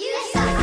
you suck.